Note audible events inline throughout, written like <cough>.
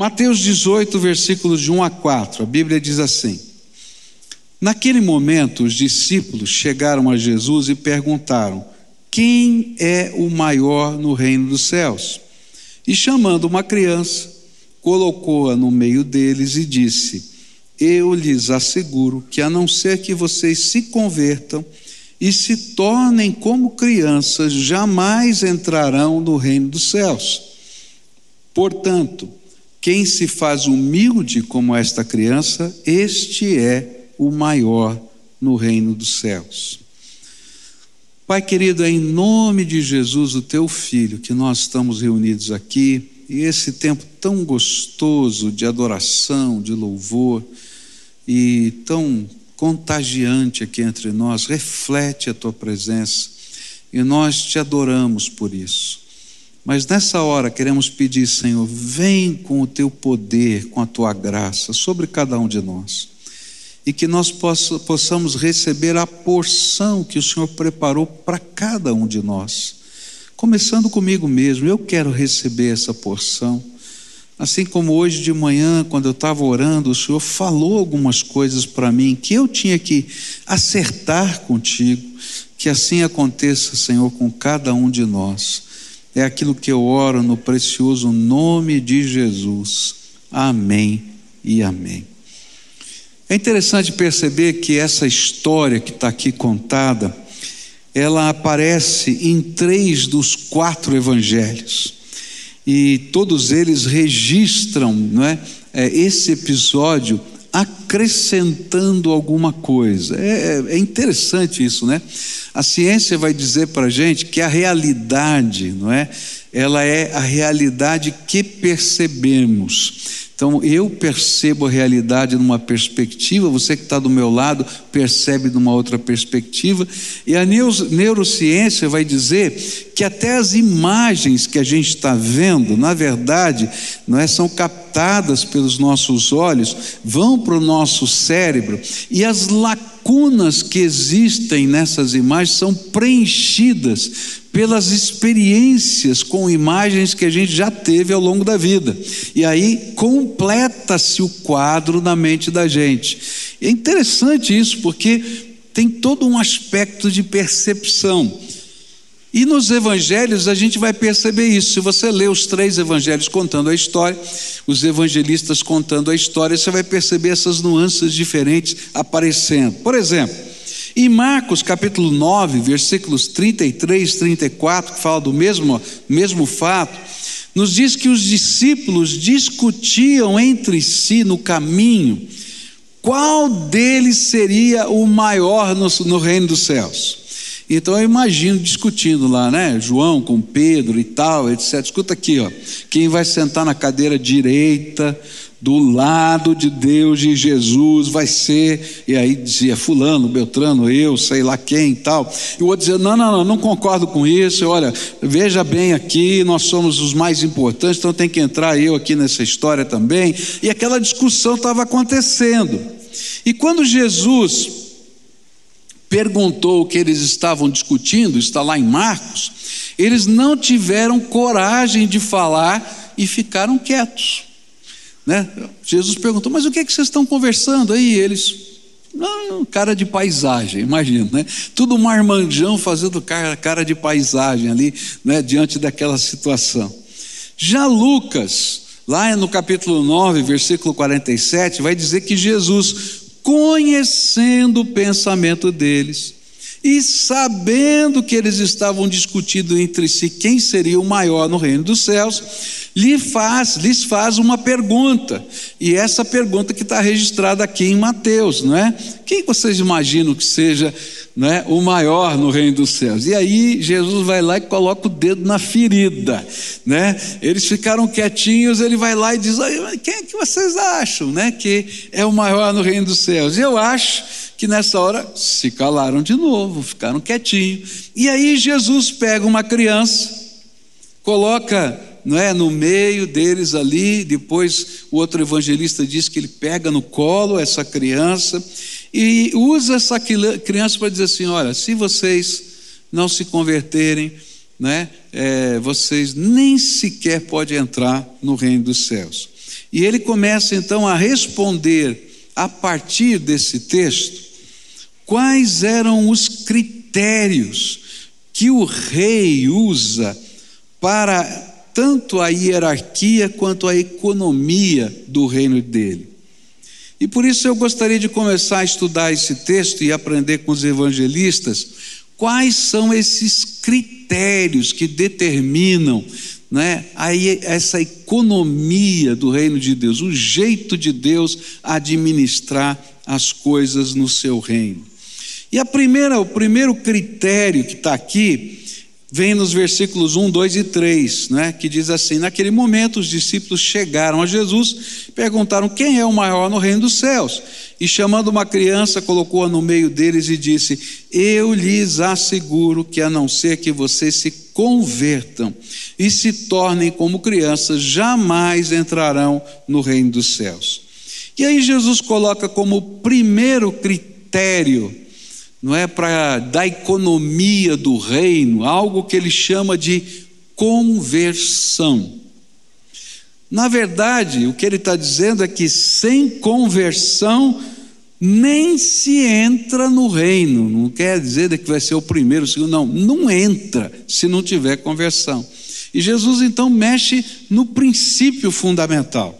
Mateus 18, versículos de 1 a 4, a Bíblia diz assim: Naquele momento, os discípulos chegaram a Jesus e perguntaram: Quem é o maior no reino dos céus? E chamando uma criança, colocou-a no meio deles e disse: Eu lhes asseguro que, a não ser que vocês se convertam e se tornem como crianças, jamais entrarão no reino dos céus. Portanto, quem se faz humilde como esta criança, este é o maior no reino dos céus. Pai querido, é em nome de Jesus, o teu filho, que nós estamos reunidos aqui, e esse tempo tão gostoso de adoração, de louvor, e tão contagiante aqui entre nós, reflete a tua presença e nós te adoramos por isso. Mas nessa hora queremos pedir, Senhor, vem com o teu poder, com a tua graça sobre cada um de nós e que nós possamos receber a porção que o Senhor preparou para cada um de nós. Começando comigo mesmo, eu quero receber essa porção. Assim como hoje de manhã, quando eu estava orando, o Senhor falou algumas coisas para mim que eu tinha que acertar contigo. Que assim aconteça, Senhor, com cada um de nós. É aquilo que eu oro no precioso nome de Jesus. Amém e amém. É interessante perceber que essa história que está aqui contada, ela aparece em três dos quatro evangelhos e todos eles registram não é, é esse episódio acrescentando alguma coisa. É, é, é interessante isso, né? A ciência vai dizer para a gente que a realidade, não é? Ela é a realidade que percebemos. Então eu percebo a realidade numa perspectiva, você que está do meu lado percebe numa outra perspectiva, e a neurociência vai dizer que até as imagens que a gente está vendo, na verdade, não é, são captadas pelos nossos olhos, vão para o nosso cérebro, e as lacunas que existem nessas imagens são preenchidas pelas experiências com imagens que a gente já teve ao longo da vida. E aí completa-se o quadro na mente da gente. É interessante isso, porque tem todo um aspecto de percepção. E nos evangelhos a gente vai perceber isso. Se você lê os três evangelhos contando a história, os evangelistas contando a história, você vai perceber essas nuances diferentes aparecendo. Por exemplo, em Marcos capítulo 9, versículos 33 e 34, que fala do mesmo, mesmo fato, nos diz que os discípulos discutiam entre si no caminho qual deles seria o maior no, no reino dos céus. Então eu imagino discutindo lá, né? João com Pedro e tal, etc. Escuta aqui, ó. Quem vai sentar na cadeira direita do lado de Deus e Jesus vai ser, e aí dizia fulano, Beltrano, eu, sei lá quem e tal. E o outro dizia: "Não, não, não, não concordo com isso. Olha, veja bem aqui, nós somos os mais importantes, então tem que entrar eu aqui nessa história também". E aquela discussão estava acontecendo. E quando Jesus perguntou o que eles estavam discutindo, está lá em Marcos, eles não tiveram coragem de falar e ficaram quietos. Né? Jesus perguntou: Mas o que, é que vocês estão conversando aí? Eles, não, cara de paisagem, imagina, né? Tudo marmanjão fazendo cara, cara de paisagem ali, né? Diante daquela situação. Já Lucas, lá no capítulo 9, versículo 47, vai dizer que Jesus, conhecendo o pensamento deles, e sabendo que eles estavam discutindo entre si quem seria o maior no reino dos céus, lhe faz, lhes faz uma pergunta, e essa pergunta que está registrada aqui em Mateus, não é? Quem vocês imaginam que seja não é, o maior no reino dos céus? E aí Jesus vai lá e coloca o dedo na ferida, né? Eles ficaram quietinhos, ele vai lá e diz: quem é que vocês acham, né, que é o maior no reino dos céus? E eu acho que nessa hora se calaram de novo, ficaram quietinhos. E aí Jesus pega uma criança, coloca não é, no meio deles ali. Depois o outro evangelista diz que ele pega no colo essa criança e usa essa criança para dizer assim: olha, se vocês não se converterem, né, é, vocês nem sequer podem entrar no reino dos céus. E ele começa então a responder, a partir desse texto, quais eram os critérios que o rei usa para tanto a hierarquia quanto a economia do reino dele. E por isso eu gostaria de começar a estudar esse texto e aprender com os evangelistas quais são esses critérios que determinam né, essa economia do reino de Deus, o jeito de Deus administrar as coisas no seu reino. E a primeira, o primeiro critério que está aqui vem nos versículos 1, 2 e 3, né, que diz assim: Naquele momento os discípulos chegaram a Jesus, perguntaram quem é o maior no reino dos céus. E chamando uma criança, colocou-a no meio deles e disse: Eu lhes asseguro que, a não ser que vocês se convertam e se tornem como crianças, jamais entrarão no reino dos céus. E aí Jesus coloca como primeiro critério não é para da economia do reino, algo que ele chama de conversão. Na verdade, o que ele está dizendo é que sem conversão nem se entra no reino. Não quer dizer que vai ser o primeiro, o segundo, não. Não entra se não tiver conversão. E Jesus então mexe no princípio fundamental.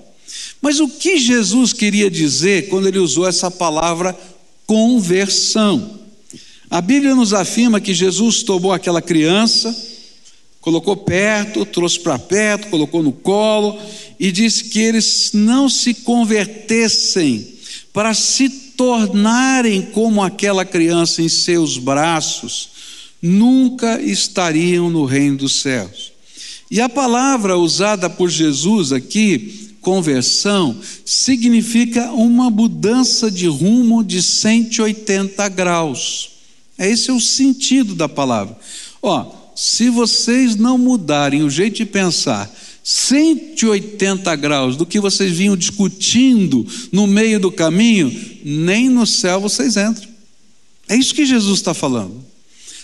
Mas o que Jesus queria dizer quando ele usou essa palavra conversão? A Bíblia nos afirma que Jesus tomou aquela criança, colocou perto, trouxe para perto, colocou no colo e disse que eles não se convertessem para se tornarem como aquela criança em seus braços, nunca estariam no reino dos céus. E a palavra usada por Jesus aqui, conversão, significa uma mudança de rumo de 180 graus. Esse é o sentido da palavra. Ó, se vocês não mudarem o jeito de pensar, 180 graus do que vocês vinham discutindo no meio do caminho, nem no céu vocês entram. É isso que Jesus está falando.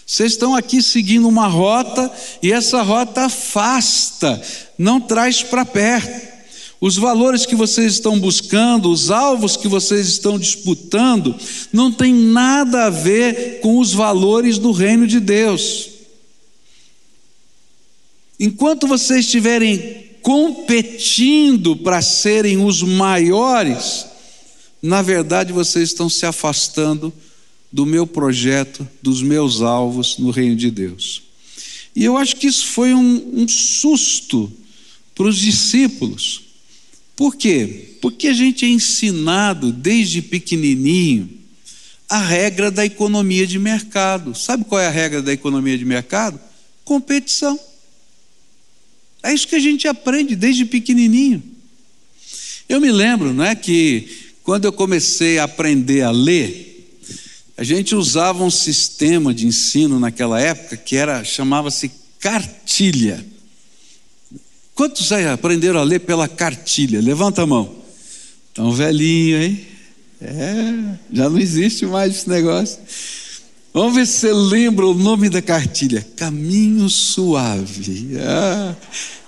Vocês estão aqui seguindo uma rota e essa rota afasta, não traz para perto. Os valores que vocês estão buscando, os alvos que vocês estão disputando, não tem nada a ver com os valores do reino de Deus. Enquanto vocês estiverem competindo para serem os maiores, na verdade vocês estão se afastando do meu projeto, dos meus alvos no reino de Deus. E eu acho que isso foi um, um susto para os discípulos. Por quê? Porque a gente é ensinado desde pequenininho a regra da economia de mercado. Sabe qual é a regra da economia de mercado? Competição. É isso que a gente aprende desde pequenininho. Eu me lembro, não é que quando eu comecei a aprender a ler, a gente usava um sistema de ensino naquela época que era chamava-se cartilha. Quantos aí aprenderam a ler pela cartilha? Levanta a mão. Tão velhinho, hein? É, já não existe mais esse negócio. Vamos ver se você lembra o nome da cartilha. Caminho Suave. Ah,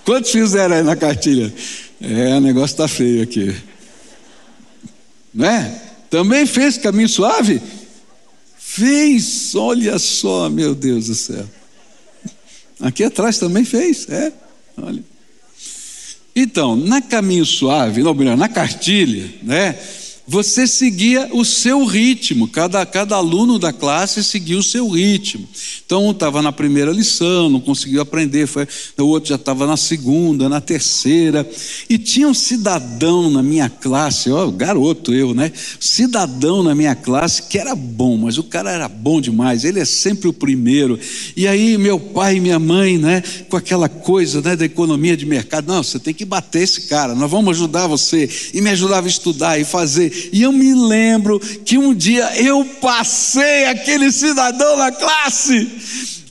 quantos fizeram aí na cartilha? É, o negócio está feio aqui. Não é? Também fez Caminho Suave? Fez, olha só, meu Deus do céu. Aqui atrás também fez, é? Olha. Então, na caminho suave, não, melhor, na cartilha, né? Você seguia o seu ritmo, cada, cada aluno da classe seguia o seu ritmo. Então, um estava na primeira lição, não conseguiu aprender, foi, o outro já estava na segunda, na terceira. E tinha um cidadão na minha classe, ó, garoto eu, né? Cidadão na minha classe que era bom, mas o cara era bom demais, ele é sempre o primeiro. E aí, meu pai e minha mãe, né, com aquela coisa né, da economia de mercado, não, você tem que bater esse cara, nós vamos ajudar você. E me ajudava a estudar e fazer. E eu me lembro que um dia eu passei aquele cidadão na classe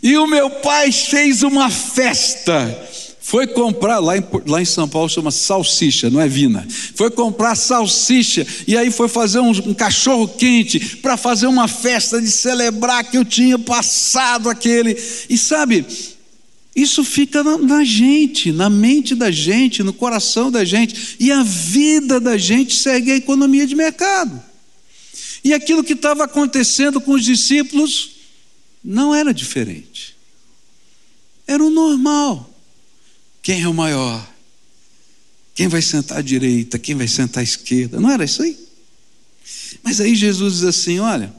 e o meu pai fez uma festa. Foi comprar, lá em, lá em São Paulo chama salsicha, não é vina. Foi comprar salsicha e aí foi fazer um, um cachorro quente para fazer uma festa de celebrar que eu tinha passado aquele. E sabe, Isso fica na, na, gente, na mente da gente, no coração da gente, e a vida da gente segue a economia de mercado. E aquilo que estava acontecendo com os discípulos não era diferente. Era o normal. Quem é o maior? Quem vai sentar à direita? Quem vai sentar à esquerda? Não era isso aí? Mas aí Jesus diz assim: olha,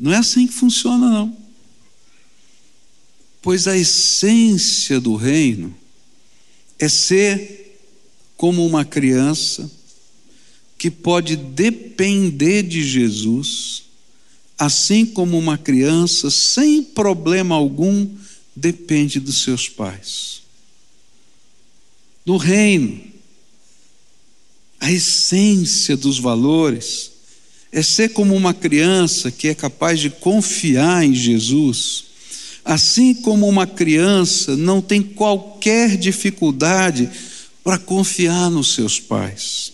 não é assim que funciona, não. Pois a essência do reino é ser como uma criança que pode depender de Jesus, assim como uma criança, sem problema algum, depende dos seus pais. No reino, a essência dos valores é ser como uma criança que é capaz de confiar em Jesus Assim como uma criança não tem qualquer dificuldade para confiar nos seus pais.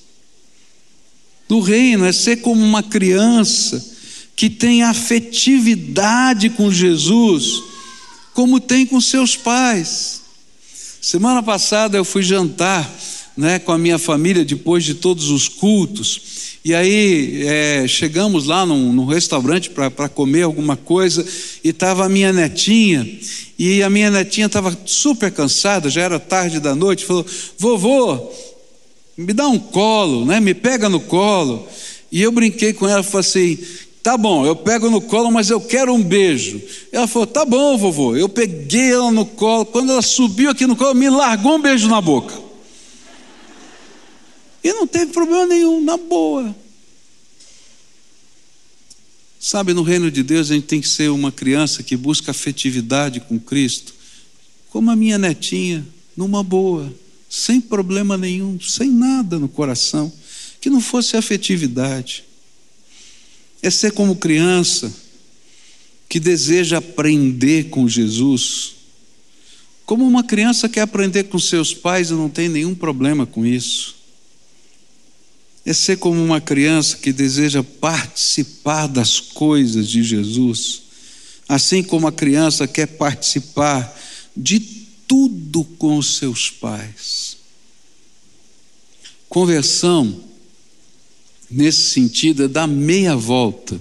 Do reino é ser como uma criança que tem afetividade com Jesus, como tem com seus pais. Semana passada eu fui jantar né, com a minha família depois de todos os cultos. E aí é, chegamos lá num, num restaurante para comer alguma coisa e estava a minha netinha. E a minha netinha estava super cansada, já era tarde da noite, falou: Vovô, me dá um colo, né? me pega no colo. E eu brinquei com ela, falei assim: Tá bom, eu pego no colo, mas eu quero um beijo. Ela falou: Tá bom, vovô. Eu peguei ela no colo. Quando ela subiu aqui no colo, me largou um beijo na boca. E não teve problema nenhum, na boa. Sabe, no reino de Deus a gente tem que ser uma criança que busca afetividade com Cristo, como a minha netinha, numa boa, sem problema nenhum, sem nada no coração, que não fosse afetividade. É ser como criança que deseja aprender com Jesus, como uma criança quer aprender com seus pais e não tem nenhum problema com isso é ser como uma criança que deseja participar das coisas de Jesus, assim como a criança quer participar de tudo com os seus pais. Conversão, nesse sentido, é dar meia volta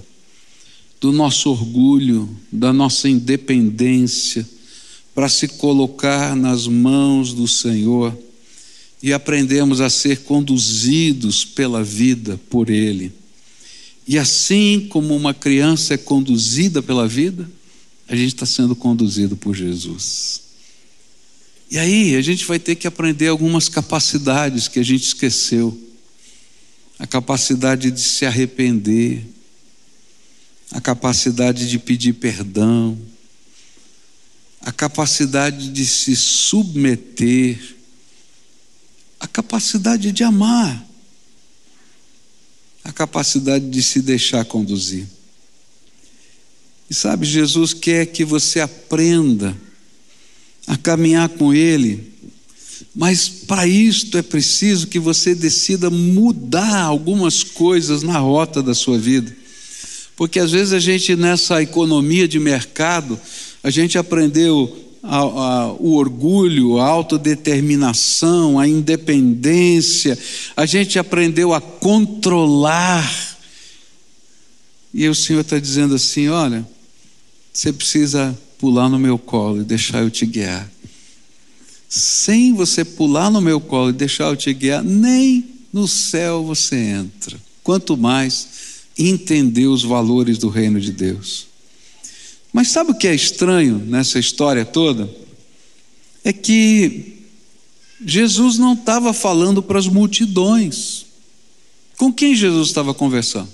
do nosso orgulho, da nossa independência, para se colocar nas mãos do Senhor e aprendemos a ser conduzidos pela vida por Ele. E assim como uma criança é conduzida pela vida, a gente está sendo conduzido por Jesus. E aí a gente vai ter que aprender algumas capacidades que a gente esqueceu. A capacidade de se arrepender, a capacidade de pedir perdão, a capacidade de se submeter a capacidade de amar, a capacidade de se deixar conduzir. E sabe, Jesus quer que você aprenda a caminhar com Ele, mas para isto é preciso que você decida mudar algumas coisas na rota da sua vida. Porque às vezes a gente, nessa economia de mercado, a gente aprendeu a, a, o orgulho, a autodeterminação, a independência, a gente aprendeu a controlar. E o Senhor está dizendo assim: olha, você precisa pular no meu colo e deixar eu te guiar. Sem você pular no meu colo e deixar eu te guiar, nem no céu você entra. Quanto mais entender os valores do reino de Deus. Mas sabe o que é estranho nessa história toda? É que Jesus não estava falando para as multidões. Com quem Jesus estava conversando?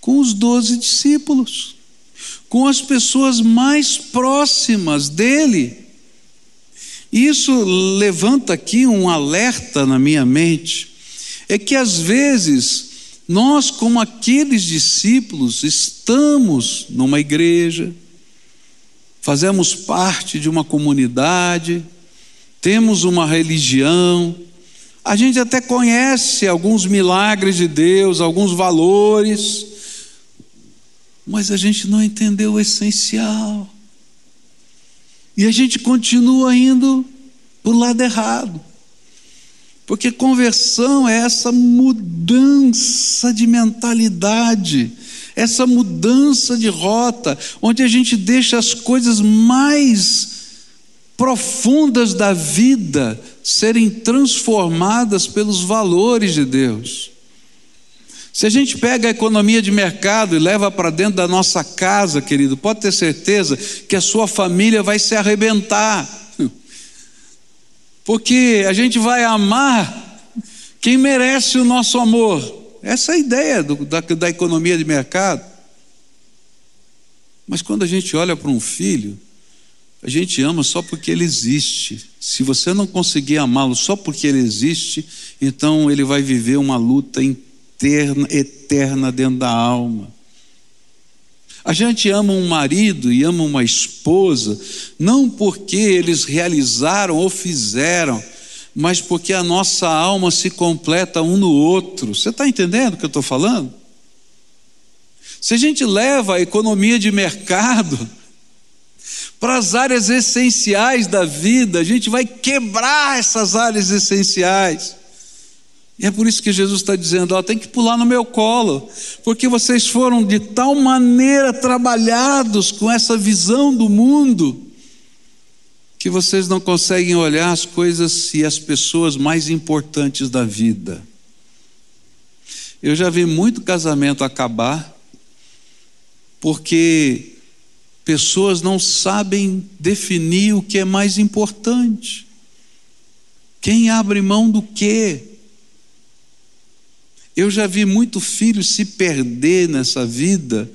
Com os doze discípulos, com as pessoas mais próximas dele. Isso levanta aqui um alerta na minha mente, é que às vezes nós, como aqueles discípulos, estamos numa igreja, fazemos parte de uma comunidade, temos uma religião, a gente até conhece alguns milagres de Deus, alguns valores, mas a gente não entendeu o essencial. E a gente continua indo para o lado errado. Porque conversão é essa mudança de mentalidade, essa mudança de rota, onde a gente deixa as coisas mais profundas da vida serem transformadas pelos valores de Deus. Se a gente pega a economia de mercado e leva para dentro da nossa casa, querido, pode ter certeza que a sua família vai se arrebentar. Porque a gente vai amar quem merece o nosso amor. Essa é a ideia do, da, da economia de mercado. Mas quando a gente olha para um filho, a gente ama só porque ele existe. Se você não conseguir amá-lo só porque ele existe, então ele vai viver uma luta interna, eterna dentro da alma. A gente ama um marido e ama uma esposa, não porque eles realizaram ou fizeram, mas porque a nossa alma se completa um no outro. Você está entendendo o que eu estou falando? Se a gente leva a economia de mercado, <laughs> para as áreas essenciais da vida, a gente vai quebrar essas áreas essenciais. E é por isso que Jesus está dizendo: ó, tem que pular no meu colo, porque vocês foram de tal maneira trabalhados com essa visão do mundo, que vocês não conseguem olhar as coisas e as pessoas mais importantes da vida. Eu já vi muito casamento acabar, porque pessoas não sabem definir o que é mais importante. Quem abre mão do quê? Eu já vi muito filho se perder nessa vida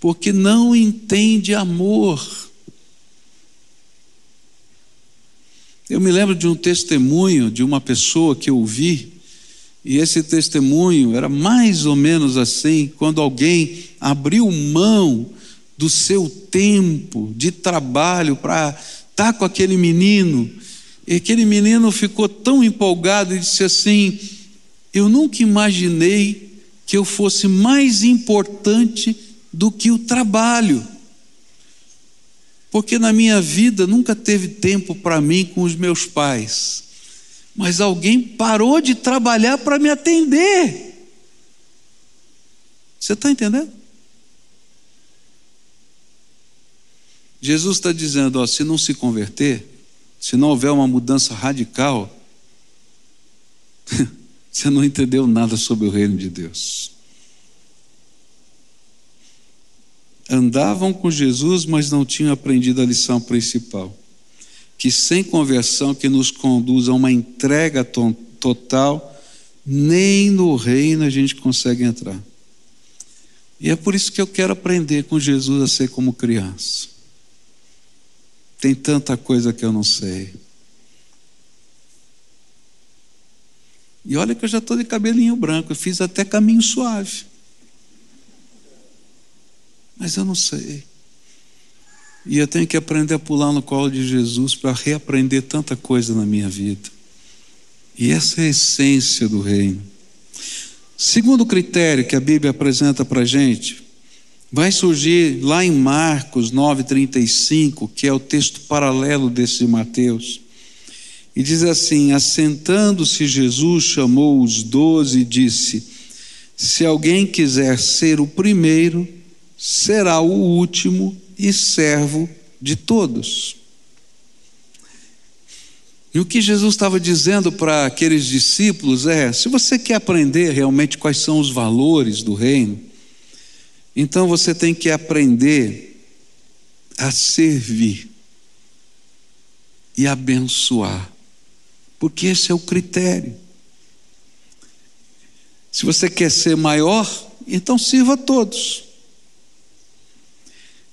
porque não entende amor. Eu me lembro de um testemunho de uma pessoa que eu ouvi, e esse testemunho era mais ou menos assim: quando alguém abriu mão do seu tempo de trabalho para estar tá com aquele menino. E aquele menino ficou tão empolgado e disse assim: Eu nunca imaginei que eu fosse mais importante do que o trabalho. Porque na minha vida nunca teve tempo para mim com os meus pais. Mas alguém parou de trabalhar para me atender. Você está entendendo? Jesus está dizendo: ó, se não se converter, se não houver uma mudança radical, <laughs> você não entendeu nada sobre o reino de Deus. Andavam com Jesus, mas não tinham aprendido a lição principal: que sem conversão que nos conduz a uma entrega total, nem no reino a gente consegue entrar. E é por isso que eu quero aprender com Jesus a ser como criança. Tem tanta coisa que eu não sei. E olha que eu já estou de cabelinho branco, eu fiz até caminho suave. Mas eu não sei. E eu tenho que aprender a pular no colo de Jesus para reaprender tanta coisa na minha vida. E essa é a essência do reino. Segundo critério que a Bíblia apresenta para a gente, vai surgir lá em Marcos 9,35, que é o texto paralelo desse de Mateus. E diz assim: Assentando-se Jesus, chamou os doze e disse: Se alguém quiser ser o primeiro, será o último e servo de todos. E o que Jesus estava dizendo para aqueles discípulos é: se você quer aprender realmente quais são os valores do reino, então você tem que aprender a servir e abençoar, porque esse é o critério. Se você quer ser maior, então sirva a todos.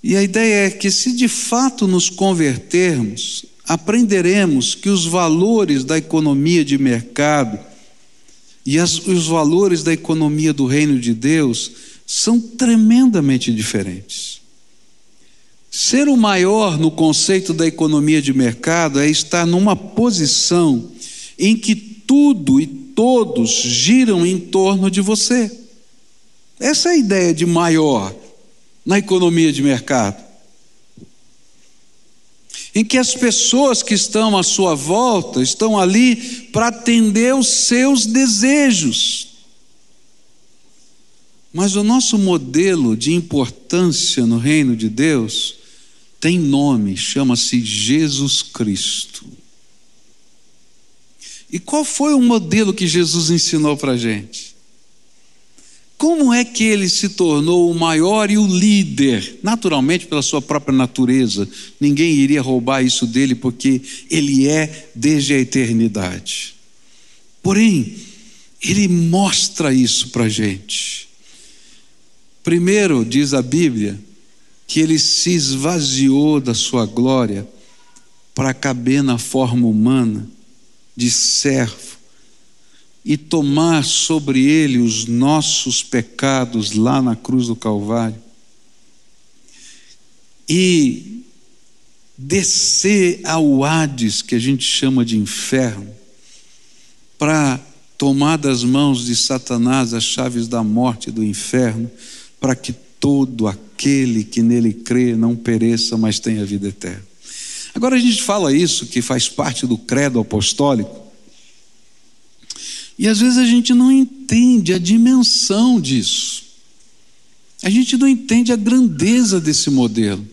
E a ideia é que, se de fato nos convertermos, aprenderemos que os valores da economia de mercado e as, os valores da economia do reino de Deus são tremendamente diferentes. Ser o maior no conceito da economia de mercado é estar numa posição em que tudo e todos giram em torno de você. Essa é a ideia de maior na economia de mercado. em que as pessoas que estão à sua volta estão ali para atender os seus desejos. Mas o nosso modelo de importância no reino de Deus tem nome, chama-se Jesus Cristo. E qual foi o modelo que Jesus ensinou para a gente? Como é que ele se tornou o maior e o líder? Naturalmente, pela sua própria natureza, ninguém iria roubar isso dele, porque ele é desde a eternidade. Porém, ele mostra isso para a gente. Primeiro, diz a Bíblia, que ele se esvaziou da sua glória para caber na forma humana de servo e tomar sobre ele os nossos pecados lá na cruz do Calvário e descer ao Hades, que a gente chama de inferno, para tomar das mãos de Satanás as chaves da morte e do inferno, para que todo aquele que nele crê não pereça, mas tenha vida eterna. Agora a gente fala isso, que faz parte do credo apostólico, e às vezes a gente não entende a dimensão disso. A gente não entende a grandeza desse modelo.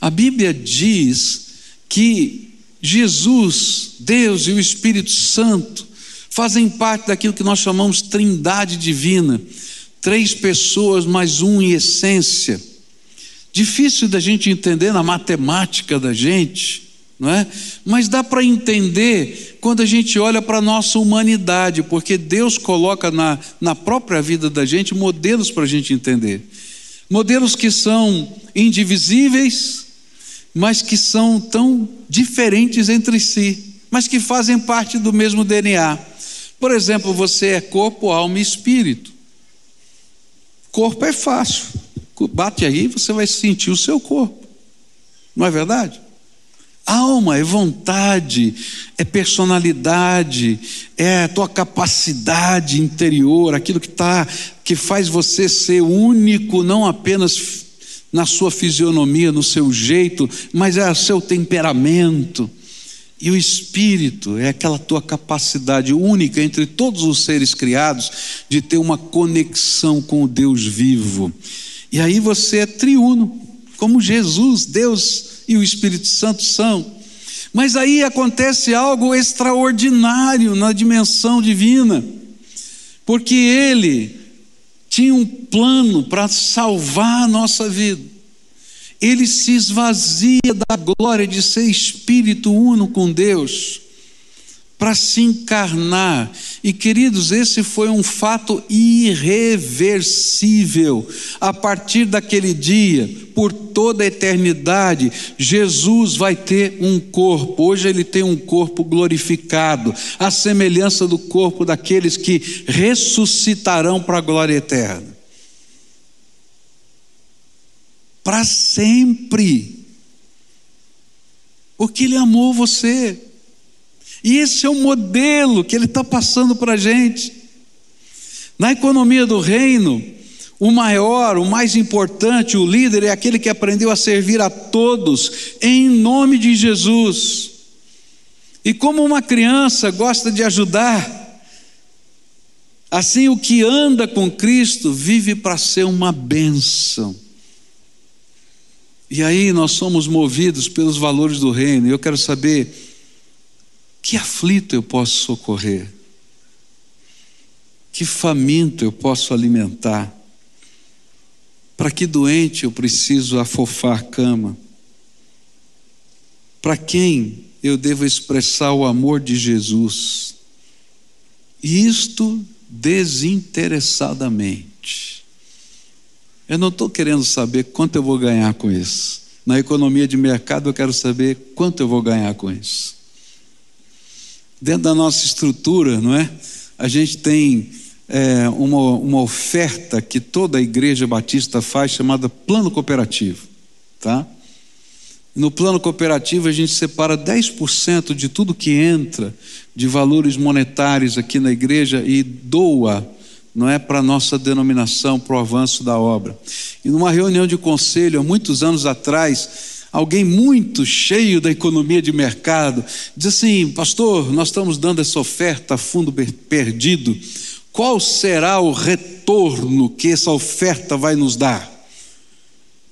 A Bíblia diz que Jesus, Deus e o Espírito Santo fazem parte daquilo que nós chamamos trindade divina. Três pessoas mais um em essência. Difícil da gente entender na matemática da gente, não é? Mas dá para entender quando a gente olha para a nossa humanidade, porque Deus coloca na, na própria vida da gente modelos para a gente entender. Modelos que são indivisíveis, mas que são tão diferentes entre si, mas que fazem parte do mesmo DNA. Por exemplo, você é corpo, alma e espírito. Corpo é fácil. Bate aí, você vai sentir o seu corpo. Não é verdade? Alma é vontade, é personalidade, é a tua capacidade interior, aquilo que tá, que faz você ser único, não apenas na sua fisionomia, no seu jeito, mas é o seu temperamento. E o espírito é aquela tua capacidade única entre todos os seres criados de ter uma conexão com o Deus vivo. E aí você é triuno, como Jesus, Deus e o Espírito Santo são. Mas aí acontece algo extraordinário na dimensão divina, porque Ele tinha um plano para salvar a nossa vida. Ele se esvazia da glória de ser Espírito uno com Deus para se encarnar. E queridos, esse foi um fato irreversível. A partir daquele dia, por toda a eternidade, Jesus vai ter um corpo. Hoje ele tem um corpo glorificado, a semelhança do corpo daqueles que ressuscitarão para a glória eterna. Para sempre. Porque ele amou você. E esse é o modelo que ele está passando para a gente. Na economia do reino, o maior, o mais importante, o líder é aquele que aprendeu a servir a todos em nome de Jesus. E como uma criança gosta de ajudar, assim o que anda com Cristo vive para ser uma bênção. E aí nós somos movidos pelos valores do reino. E eu quero saber que aflito eu posso socorrer? Que faminto eu posso alimentar? Para que doente eu preciso afofar a cama? Para quem eu devo expressar o amor de Jesus? Isto desinteressadamente. Eu não estou querendo saber quanto eu vou ganhar com isso. Na economia de mercado, eu quero saber quanto eu vou ganhar com isso dentro da nossa estrutura, não é? A gente tem é, uma, uma oferta que toda a igreja batista faz chamada plano cooperativo, tá? No plano cooperativo a gente separa 10% de tudo que entra de valores monetários aqui na igreja e doa, não é para a nossa denominação, para o avanço da obra. E numa reunião de conselho, há muitos anos atrás, alguém muito cheio da economia de mercado, diz assim: Pastor, nós estamos dando essa oferta a fundo perdido, qual será o retorno que essa oferta vai nos dar?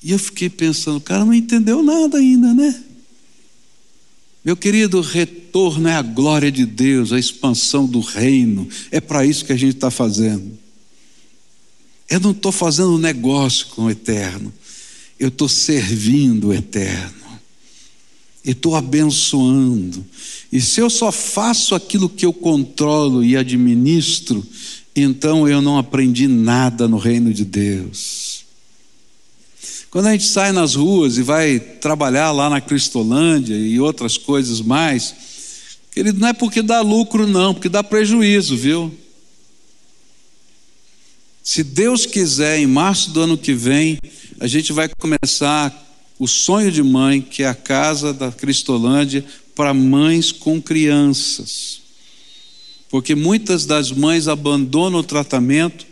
E eu fiquei pensando, o cara não entendeu nada ainda, né? Meu querido, retorno é a glória de Deus, a expansão do reino, é para isso que a gente está fazendo. Eu não estou fazendo negócio com o eterno, eu estou servindo o eterno, e estou abençoando. E se eu só faço aquilo que eu controlo e administro, então eu não aprendi nada no reino de Deus. Quando a gente sai nas ruas e vai trabalhar lá na Cristolândia e outras coisas mais, querido, não é porque dá lucro, não, porque dá prejuízo, viu? Se Deus quiser, em março do ano que vem, a gente vai começar o sonho de mãe, que é a casa da Cristolândia, para mães com crianças. Porque muitas das mães abandonam o tratamento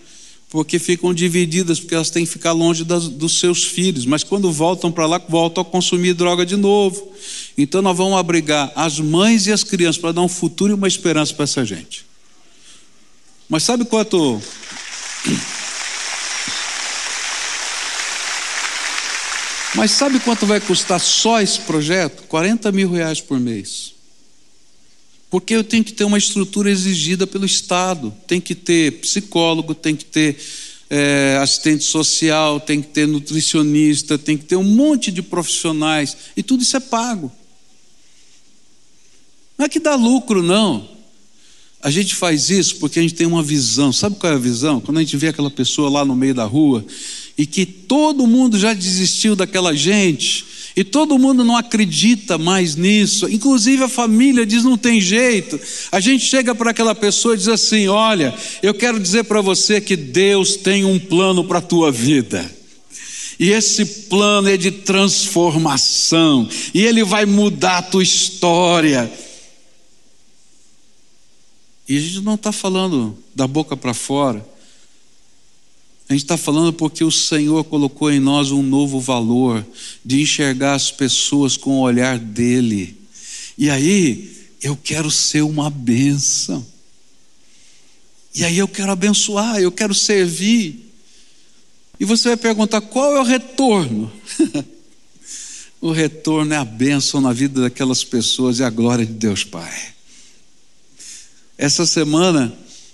porque ficam divididas, porque elas têm que ficar longe das, dos seus filhos, mas quando voltam para lá, voltam a consumir droga de novo. Então nós vamos abrigar as mães e as crianças para dar um futuro e uma esperança para essa gente. Mas sabe quanto. Mas sabe quanto vai custar só esse projeto? 40 mil reais por mês. Porque eu tenho que ter uma estrutura exigida pelo Estado, tem que ter psicólogo, tem que ter é, assistente social, tem que ter nutricionista, tem que ter um monte de profissionais, e tudo isso é pago. Não é que dá lucro, não. A gente faz isso porque a gente tem uma visão. Sabe qual é a visão? Quando a gente vê aquela pessoa lá no meio da rua e que todo mundo já desistiu daquela gente, e todo mundo não acredita mais nisso, inclusive a família diz: não tem jeito. A gente chega para aquela pessoa e diz assim: olha, eu quero dizer para você que Deus tem um plano para a tua vida. E esse plano é de transformação, e ele vai mudar a tua história. E a gente não está falando da boca para fora, a gente está falando porque o Senhor colocou em nós um novo valor de enxergar as pessoas com o olhar dele. E aí, eu quero ser uma bênção. E aí eu quero abençoar, eu quero servir. E você vai perguntar: qual é o retorno? <laughs> o retorno é a bênção na vida daquelas pessoas e a glória de Deus Pai. Essa semana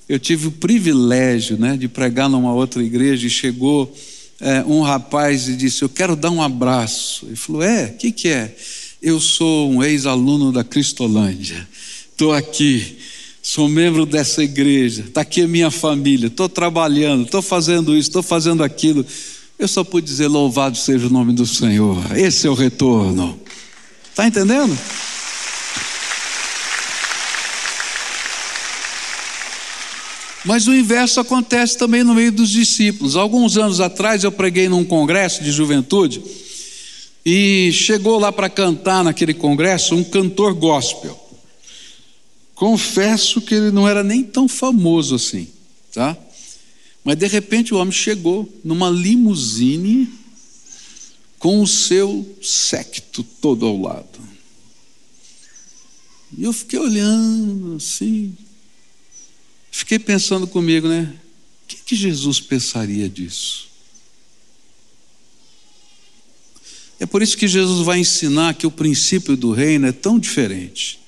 eu tive o privilégio né, de pregar numa outra igreja e chegou é, um rapaz e disse: Eu quero dar um abraço. Ele falou: É, o que, que é? Eu sou um ex-aluno da Cristolândia, estou aqui, sou membro dessa igreja, está aqui a minha família, estou trabalhando, estou fazendo isso, estou fazendo aquilo. Eu só pude dizer: Louvado seja o nome do Senhor, esse é o retorno. Está entendendo? Mas o inverso acontece também no meio dos discípulos. Alguns anos atrás eu preguei num congresso de juventude e chegou lá para cantar naquele congresso um cantor gospel. Confesso que ele não era nem tão famoso assim, tá? Mas de repente o homem chegou numa limusine com o seu secto todo ao lado. E eu fiquei olhando assim, Fiquei pensando comigo, né? O que, que Jesus pensaria disso? É por isso que Jesus vai ensinar que o princípio do reino é tão diferente.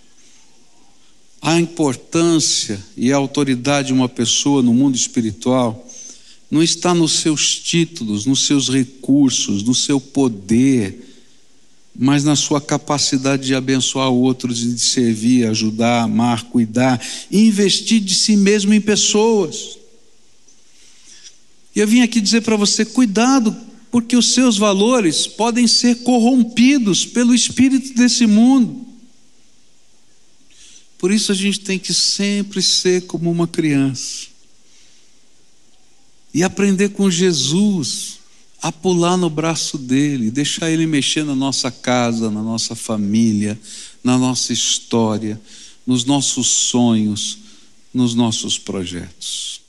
A importância e a autoridade de uma pessoa no mundo espiritual não está nos seus títulos, nos seus recursos, no seu poder, mas na sua capacidade de abençoar outros de servir, ajudar, amar, cuidar investir de si mesmo em pessoas. E eu vim aqui dizer para você: cuidado, porque os seus valores podem ser corrompidos pelo espírito desse mundo. Por isso a gente tem que sempre ser como uma criança e aprender com Jesus a pular no braço dele, deixar ele mexer na nossa casa, na nossa família, na nossa história, nos nossos sonhos, nos nossos projetos.